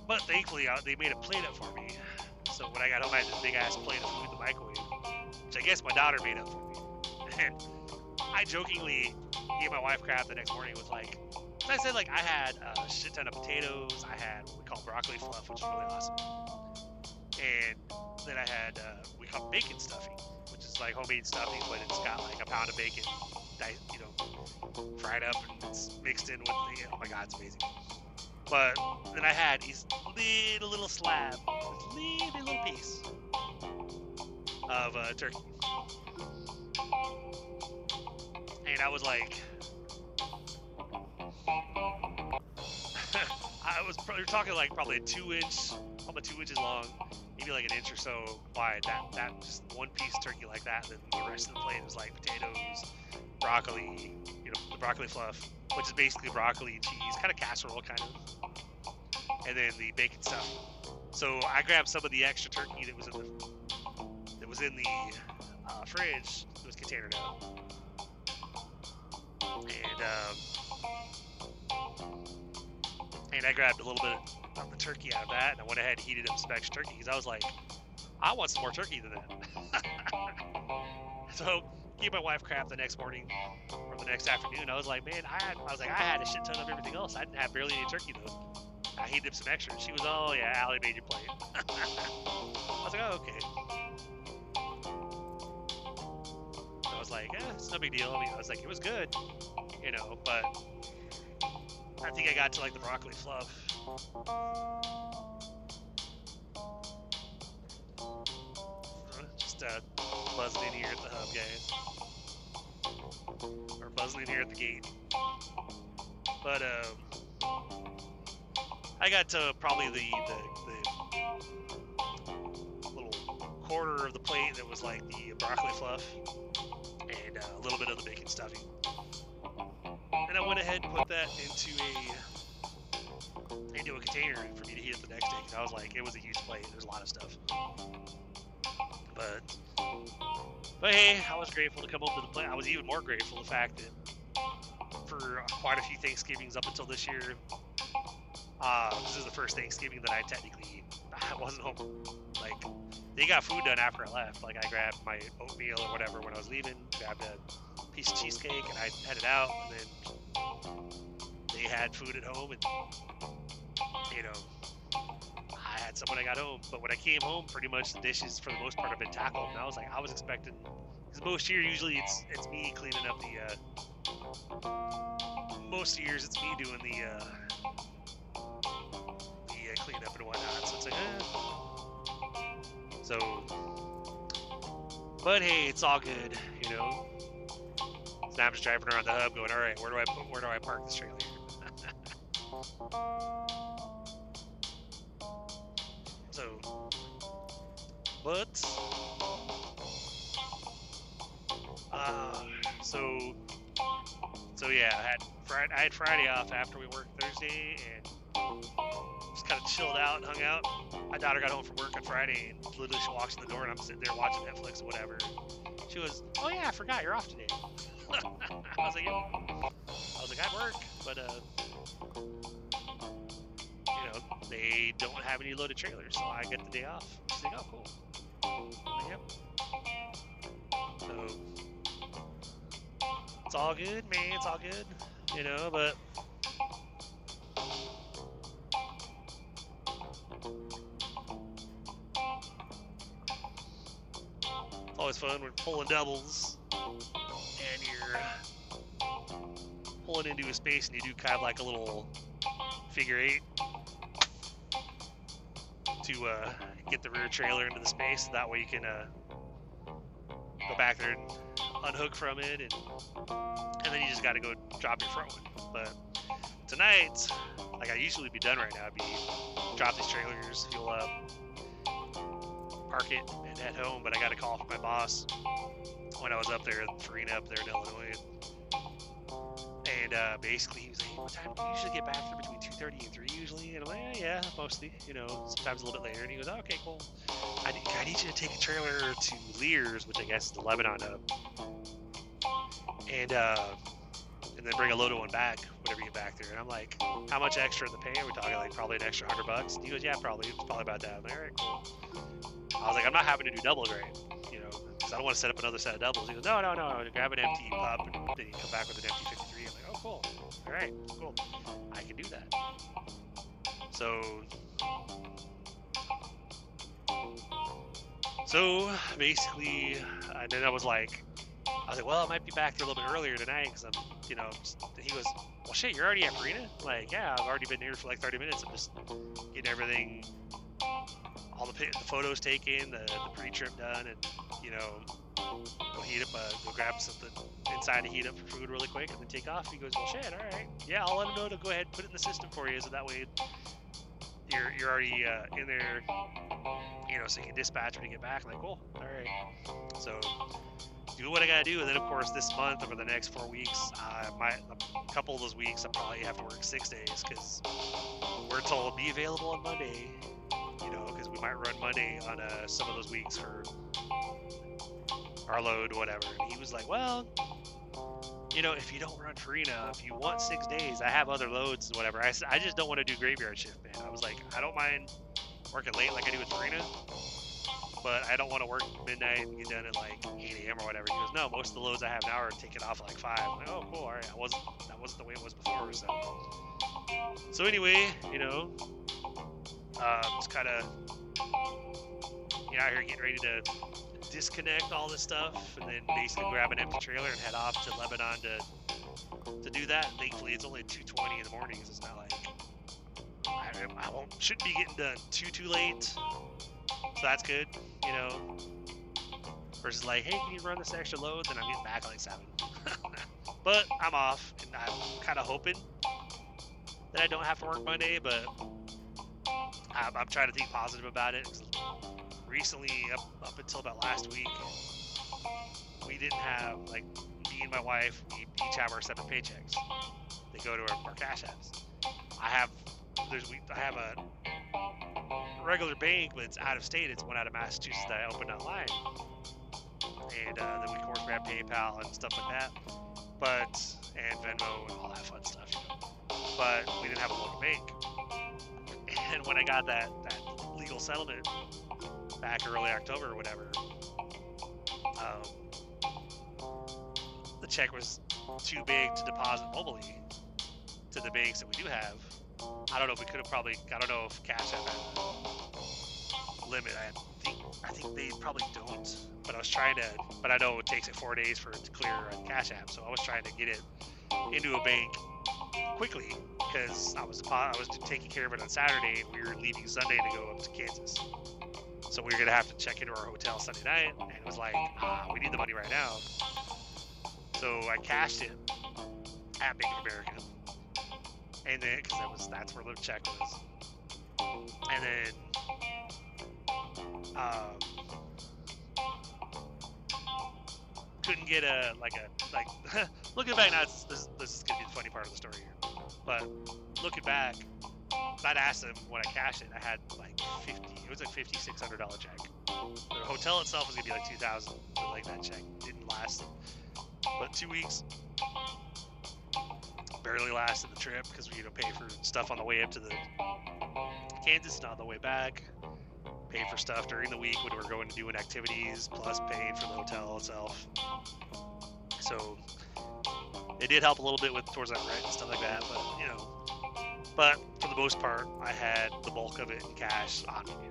but thankfully uh, they made a plate up for me. So when I got home, I had this big ass plate of food in the microwave, which I guess my daughter made up for me. I jokingly gave my wife crap the next morning with like, I said like I had a shit ton of potatoes. I had what we call broccoli fluff, which is really awesome. And then I had uh, we call bacon stuffing, which is like homemade stuffing, but it's got like a pound of bacon, you know, fried up and it's mixed in with the. Oh my god, it's amazing. But then I had these little little slab, little little piece of uh, turkey, and I was like. I was probably talking like probably a two inch, probably two inches long, maybe like an inch or so wide. That that just one piece turkey like that. And then the rest of the plate was like potatoes, broccoli, you know, the broccoli fluff, which is basically broccoli cheese, kind of casserole kind of, and then the bacon stuff. So I grabbed some of the extra turkey that was in the that was in the uh, fridge. It was containered out, and. Um, and I grabbed a little bit of the turkey out of that, and I went ahead and heated up some extra turkey because I was like, I want some more turkey than that. so gave my wife crap the next morning or the next afternoon. I was like, man, I had, I was like, I had a shit ton of everything else. I didn't have barely any turkey though. I heated up some extra. She was, oh yeah, Allie made your plate. I was like, oh okay. Like, eh, it's no big deal. I mean, I was like, it was good, you know, but I think I got to like the broccoli fluff. Just uh, buzzing in here at the hub, guys. Or buzzing in here at the gate. But um, I got to probably the, the, the little quarter of the plate that was like the broccoli fluff and uh, a little bit of the bacon stuffing and I went ahead and put that into a into a container for me to heat up the next day because I was like, it was a huge plate. There's a lot of stuff. But but hey, I was grateful to come home to the plate. I was even more grateful the fact that for quite a few Thanksgivings up until this year, uh, this is the first Thanksgiving that I technically I wasn't home. Like they got food done after I left. Like I grabbed my oatmeal or whatever when I was leaving, grabbed a piece of cheesecake, and I headed out. And then they had food at home, and you know, I had some when I got home. But when I came home, pretty much the dishes for the most part have been tackled. And I was like, I was expecting, because most year usually it's it's me cleaning up the. Uh, most years it's me doing the. Uh, cleanup and whatnot. So it's like, eh. So, but hey, it's all good, you know. So now I'm just driving around the hub, going, all right, where do I put, where do I park this trailer? so, but, uh, so, so yeah, I had Friday, I had Friday off after we worked Thursday, and kind of chilled out and hung out. My daughter got home from work on Friday, and literally she walks in the door, and I'm sitting there watching Netflix or whatever. She was, "Oh yeah, I forgot you're off today." I was like, "Yep." I was like, "I work, but uh, you know, they don't have any loaded trailers, so I get the day off." She's like, "Oh, cool." Like, yep. So it's all good, man. It's all good, you know. But always fun when pulling doubles and you're pulling into a space and you do kind of like a little figure eight to uh, get the rear trailer into the space. That way you can uh, go back there and unhook from it, and and then you just got to go drop your front one. But tonight, like I usually be done right now, I'd be drop these trailers, fuel up, park it and head home, but I got a call from my boss when I was up there at Farina up there in Illinois. And uh, basically, he was like, "What time do you usually get back there? Between 2:30 and 3 usually?" And I'm like, "Yeah, yeah, mostly. You know, sometimes a little bit later." And he goes, oh, "Okay, cool. I need, I need you to take a trailer to Lears, which I guess is the Lebanon hub, and uh, and then bring a loaded one back whenever you get back there." And I'm like, "How much extra in the pay? Are we talking like probably an extra hundred bucks?" And he goes, "Yeah, probably. It's probably about that." I'm like, "All right, cool." I was like, I'm not having to do double grade, you know. because I don't want to set up another set of doubles. He goes, no, no, no, grab an empty pup, and then you come back with an empty 53. I'm like, oh, cool. All right, cool. I can do that. So, so basically, and then I was like, I was like, well, I might be back there a little bit earlier tonight because I'm, you know, he was, well, shit, you're already at Farina? Like, yeah, I've already been here for like 30 minutes. I'm just getting everything, all the, the photos taken, the, the pre-trip done, and, you know, go heat up, uh, go grab something inside to heat up for food really quick and then take off. He goes, well, shit, all right. Yeah, I'll let him know to go ahead and put it in the system for you so that way you're, you're already uh, in there, you know, so you can dispatch when you get back. like, cool, all right. So do what I gotta do, and then of course this month over the next four weeks, uh, my a couple of those weeks I probably have to work six days because we're told be available on Monday, you know, because we might run Monday on uh, some of those weeks for our load, whatever. And he was like, well, you know, if you don't run Farina, if you want six days, I have other loads, whatever. I, I just don't want to do graveyard shift, man. I was like, I don't mind working late like I do with Farina but I don't want to work midnight and get done at like 8 a.m. or whatever. He goes, no, most of the loads I have now are taken off at like 5. I'm like, oh, cool, all right. I wasn't, that wasn't the way it was before, so. So anyway, you know, uh, just kind of, you know, out here getting ready to disconnect all this stuff and then basically grab an empty trailer and head off to Lebanon to to do that. And thankfully, it's only 2:20 in the morning, so it's not like I, I won't shouldn't be getting done too too late. So that's good, you know. Versus like, hey, can you run this extra load? Then I'm getting back like seven. but I'm off, and I'm kind of hoping that I don't have to work Monday. But I'm, I'm trying to think positive about it. Recently, up up until about last week, we didn't have like me and my wife. We each have our separate paychecks. They go to our, our cash apps. I have there's we I have a regular bank, but it's out of state. It's one out of Massachusetts that I opened online, and uh, then we of course have PayPal and stuff like that, but and Venmo and all that fun stuff. You know. But we didn't have a local bank, and when I got that that legal settlement back early October or whatever, um, the check was too big to deposit mobilely to the banks that we do have I don't know if we could have probably. I don't know if Cash App limit. I think I think they probably don't. But I was trying to. But I know it takes it four days for it to clear on Cash App, so I was trying to get it into a bank quickly because I was I was taking care of it on Saturday. We were leaving Sunday to go up to Kansas, so we were gonna have to check into our hotel Sunday night, and it was like, ah, we need the money right now. So I cashed it at Bank of America and then because that was that's where the check was, and then um, couldn't get a like a like looking back now. This, this is gonna be the funny part of the story here, but looking back, I'd asked them when I cashed it. I had like fifty. It was a fifty six hundred dollar check. The hotel itself was gonna be like two thousand. Like that check didn't last, but two weeks barely lasted the trip because we had to pay for stuff on the way up to the Kansas and on the way back. Pay for stuff during the week when we were going to doing activities, plus paying for the hotel itself. So it did help a little bit with towards that rent and stuff like that, but you know. But for the most part, I had the bulk of it in cash on me.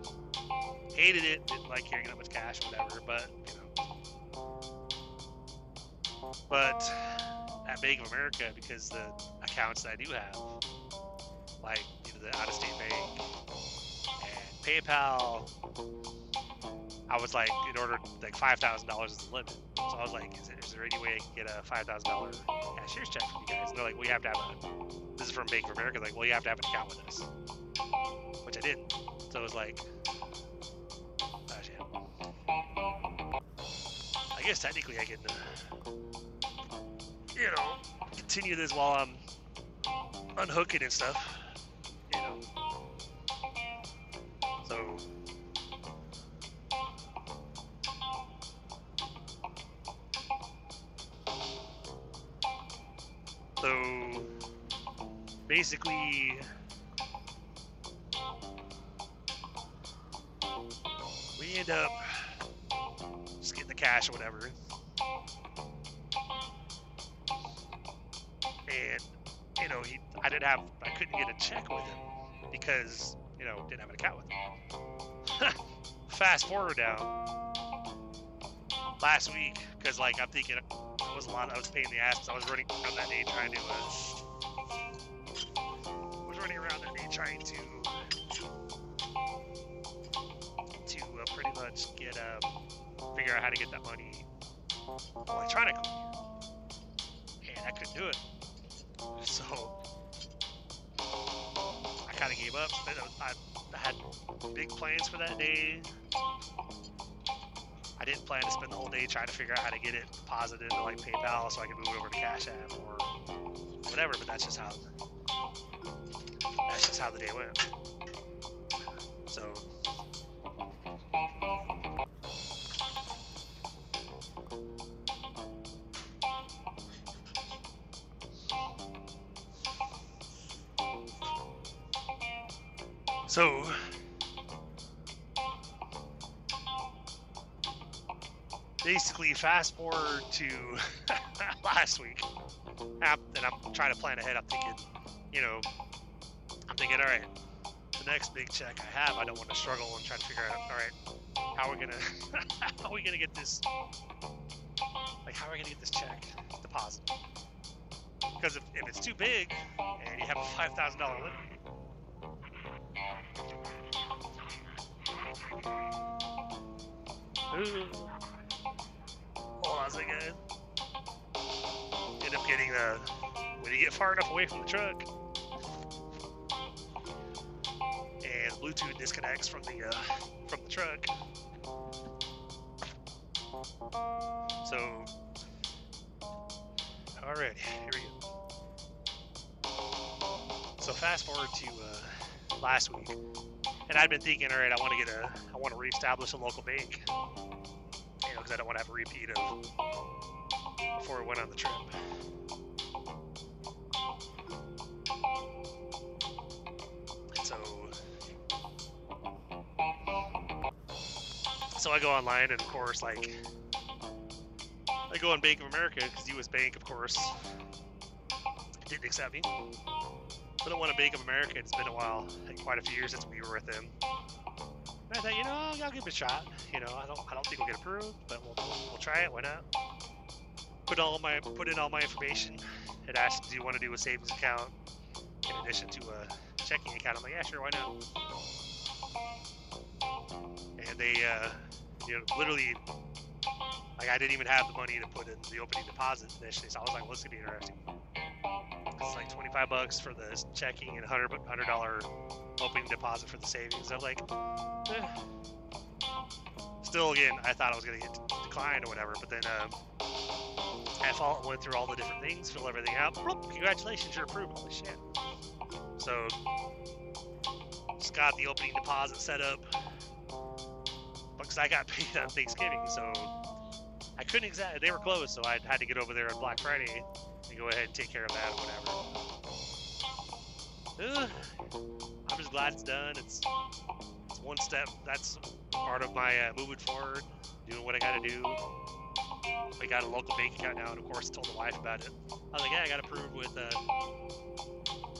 Hated it, didn't like carrying that much cash, whatever. But you know. But at Bank of America because the accounts that I do have, like you know, the out-of-state bank and PayPal, I was like, in order like five thousand dollars is the limit. So I was like, is, there, any way I can get a five thousand dollar cashier's check from you guys? And they're like, you have to have a. This is from Bank of America. Like, well, you have to have an account with us, which I didn't. So it was like, oh shit. I guess technically I can. Uh, you know, continue this while I'm unhooking and stuff. You know. So. So basically we end up just getting the cash or whatever. And you know, he I didn't have I couldn't get a check with him because you know didn't have an account with him. Fast forward now last week because like I'm thinking it was a lot. I was paying the ass. I was running around that day trying to. Uh, was running around that day trying to to uh, pretty much get um, figure out how to get that money electronically, and I couldn't do it. So I kind of gave up. I, I had big plans for that day. I didn't plan to spend the whole day trying to figure out how to get it deposited into like PayPal so I could move it over to Cash App or whatever. But that's just how that's just how the day went. So. So, fast forward to last week. And i'm trying to plan ahead. I'm thinking you know i'm thinking all right the next big check i have i don't want to struggle and try to figure out all right how are we gonna how are we gonna get this like how are we gonna get this check deposited? Because if, if it's too big and you have a five thousand dollar limit Ooh. On a. End up getting the when you get far enough away from the truck, and Bluetooth disconnects from the uh, from the truck. So, alright, here we go. So fast forward to uh, last week, and I'd been thinking, all right, I want to get a, I want to reestablish a local bank because I don't want to have a repeat of before we went on the trip. So, so I go online, and of course, like I go on Bank of America because U.S. Bank, of course, didn't accept me. But I went on Bank of America. It's been a while, like quite a few years since we were with them. I thought, you know, I'll give it a shot. You know, I don't, I don't think we'll get approved, but we'll, we'll try it. Why not? Put all my, put in all my information. It asked, do you want to do a savings account in addition to a checking account? I'm like, yeah, sure, why not? And they, uh, you know, literally, like I didn't even have the money to put in the opening deposit initially, so I was like, well, this is gonna be interesting. It's like 25 bucks for the checking and 100 dollar opening deposit for the savings. I'm like, eh. still again, I thought I was gonna get declined or whatever, but then um, I went through all the different things, fill everything out. Congratulations, you're approved. Holy shit! So just got the opening deposit set up because I got paid on Thanksgiving, so I couldn't exactly. They were closed, so I had to get over there on Black Friday and go ahead and take care of that or whatever. I'm just glad it's done. It's it's one step. That's part of my uh, moving forward, doing what I got to do. I got a local bank account now, and of course, told the wife about it. I was like, yeah, I got approved with uh,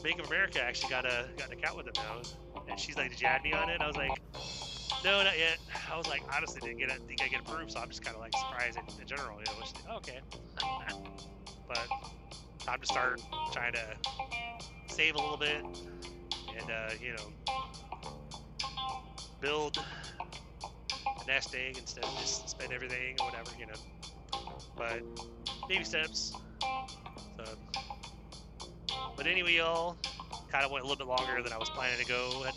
Bank of America. I actually got a got an account with them now, and she's like, did you add me on it? I was like, no, not yet. I was like, honestly, didn't get it, think I get approved, so I'm just kind of like surprised in, in general. You know, which, oh, okay. but time to start trying to save a little bit and uh, you know build a nest egg instead of just spend everything or whatever, you know. But baby steps. So, but anyway, y'all kind of went a little bit longer than I was planning to go. I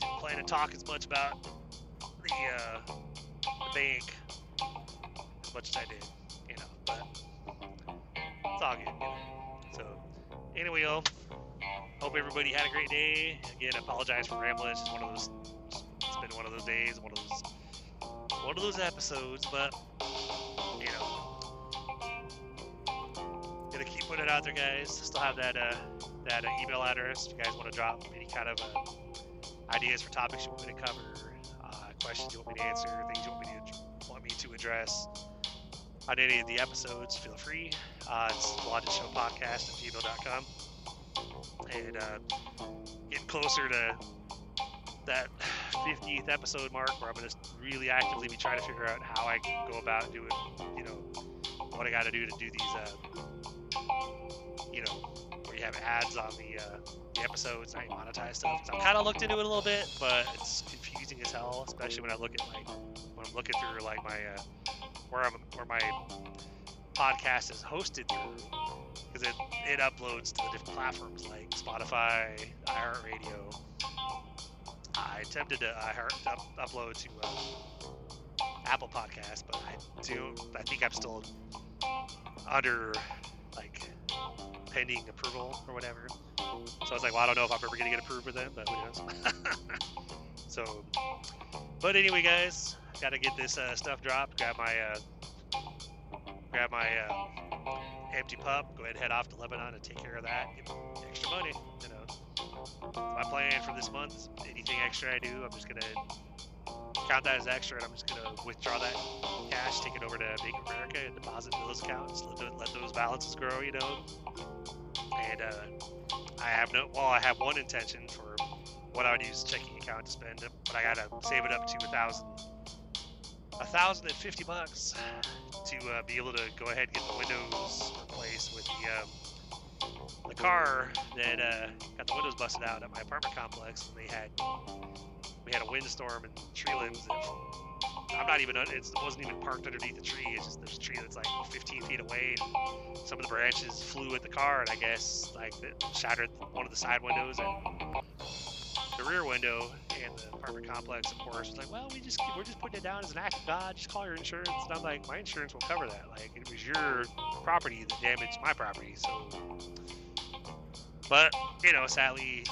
didn't plan to talk as much about the, uh, the bank as much as I did, you know. But it's all good. So, anyway, y'all. Hope everybody had a great day. Again, apologize for rambling. It's one of those. It's been one of those days, one of those, one of those episodes. But you know, gonna keep putting it out there, guys. Still have that uh, that uh, email address if you guys want to drop any kind of uh, ideas for topics you want me to cover, uh, questions you want me to answer, things you want me to want me to address on any of the episodes, feel free. Uh, it's Lauded Show Podcast at gmail.com. And uh, getting closer to that 50th episode mark where I'm going to really actively be trying to figure out how I go about doing, you know, what I got to do to do these, uh, you know, where you have ads on the, uh, the episodes and I monetize stuff. So I've kind of looked into it a little bit, but it's confusing as hell, especially when I look at like when I'm looking through like my uh, where I'm where my podcast is hosted through because it it uploads to the different platforms like Spotify, iHeartRadio. I attempted to up, upload to uh, Apple Podcast, but I do I think I'm still under like pending approval or whatever. So I was like, well, I don't know if I'm ever gonna get approved with them, but who knows. so, but anyway, guys, gotta get this uh, stuff dropped. Grab my uh, grab my uh, empty pup. Go ahead and head off to Lebanon and take care of that. Get extra money. You know, my plan for this month is anything extra I do, I'm just gonna count that as extra, and I'm just gonna withdraw that cash, take it over to Bank of America, and deposit those accounts. Let, let those balances grow, you know. And uh, I have no, well, I have one intention for what I would use checking account to spend but I gotta save it up to a thousand, a thousand and fifty bucks to uh, be able to go ahead and get the windows replaced with the um, the car that uh, got the windows busted out at my apartment complex when they had we had a windstorm and tree limbs that I'm not even it wasn't even parked underneath the tree. It's just there's a tree that's like 15 feet away. And some of the branches flew at the car, and I guess like shattered one of the side windows and the rear window. And the apartment complex, of course, was like, "Well, we just we're just putting it down as an act of God. Just call your insurance." And I'm like, "My insurance will cover that. Like it was your property that damaged my property, so." But you know, sadly,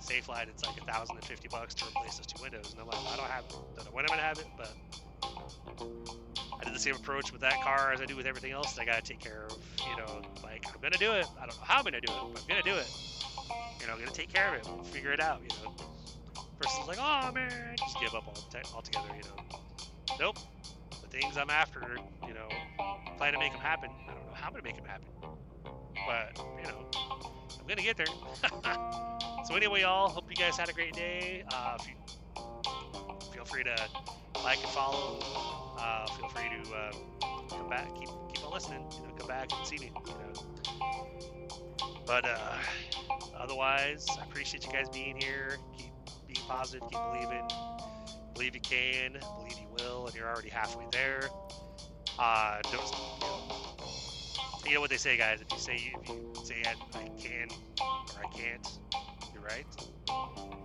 Safelite, it's like a thousand and fifty bucks to replace those two windows, and I'm like, I don't have, don't know when I'm gonna have it, but I did the same approach with that car as I do with everything else. I gotta take care of, you know, like I'm gonna do it. I don't know how I'm gonna do it, but I'm gonna do it. You know, I'm gonna take care of it. We'll figure it out. You know, person's like, oh man, just give up all altogether. You know, nope. The things I'm after, you know, plan to make them happen. I don't know how I'm gonna make them happen, but you know, I'm gonna get there. so anyway, y'all, hope you guys had a great day. Uh, you feel free to like and follow. Uh, feel free to uh, come back, keep keep on listening. You know, come back and see me. You know. But uh, otherwise, I appreciate you guys being here. Keep positive. Keep believing. Believe you can. Believe you will, and you're already halfway there. Uh, don't, you, know, you know what they say, guys. If you say if you say I, I can or I can't, you're right.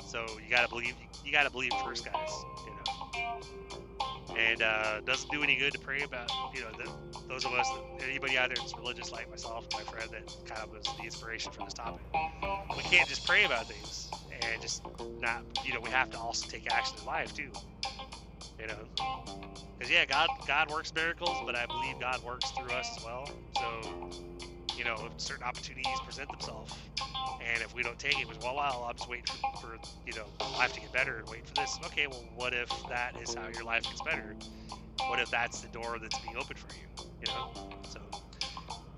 So you gotta believe. You gotta believe first, guys. You know and uh, doesn't do any good to pray about. You know, the, those of us, anybody out there that's religious like myself, my friend, that kind of was the inspiration for this topic. We can't just pray about things and just not. You know, we have to also take action in life too. You know, because yeah, God God works miracles, but I believe God works through us as well. So, you know, if certain opportunities present themselves, and if we don't take it, was well, well, I'm just waiting for, for, you know life to get better and waiting for this. Okay, well, what if that is how your life gets better? What if that's the door that's being opened for you? You know. So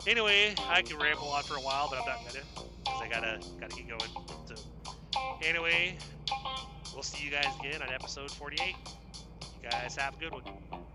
anyway, I can ramble on for a while, but I'm not gonna because I gotta gotta keep going. So anyway, we'll see you guys again on episode 48. You guys have a good one.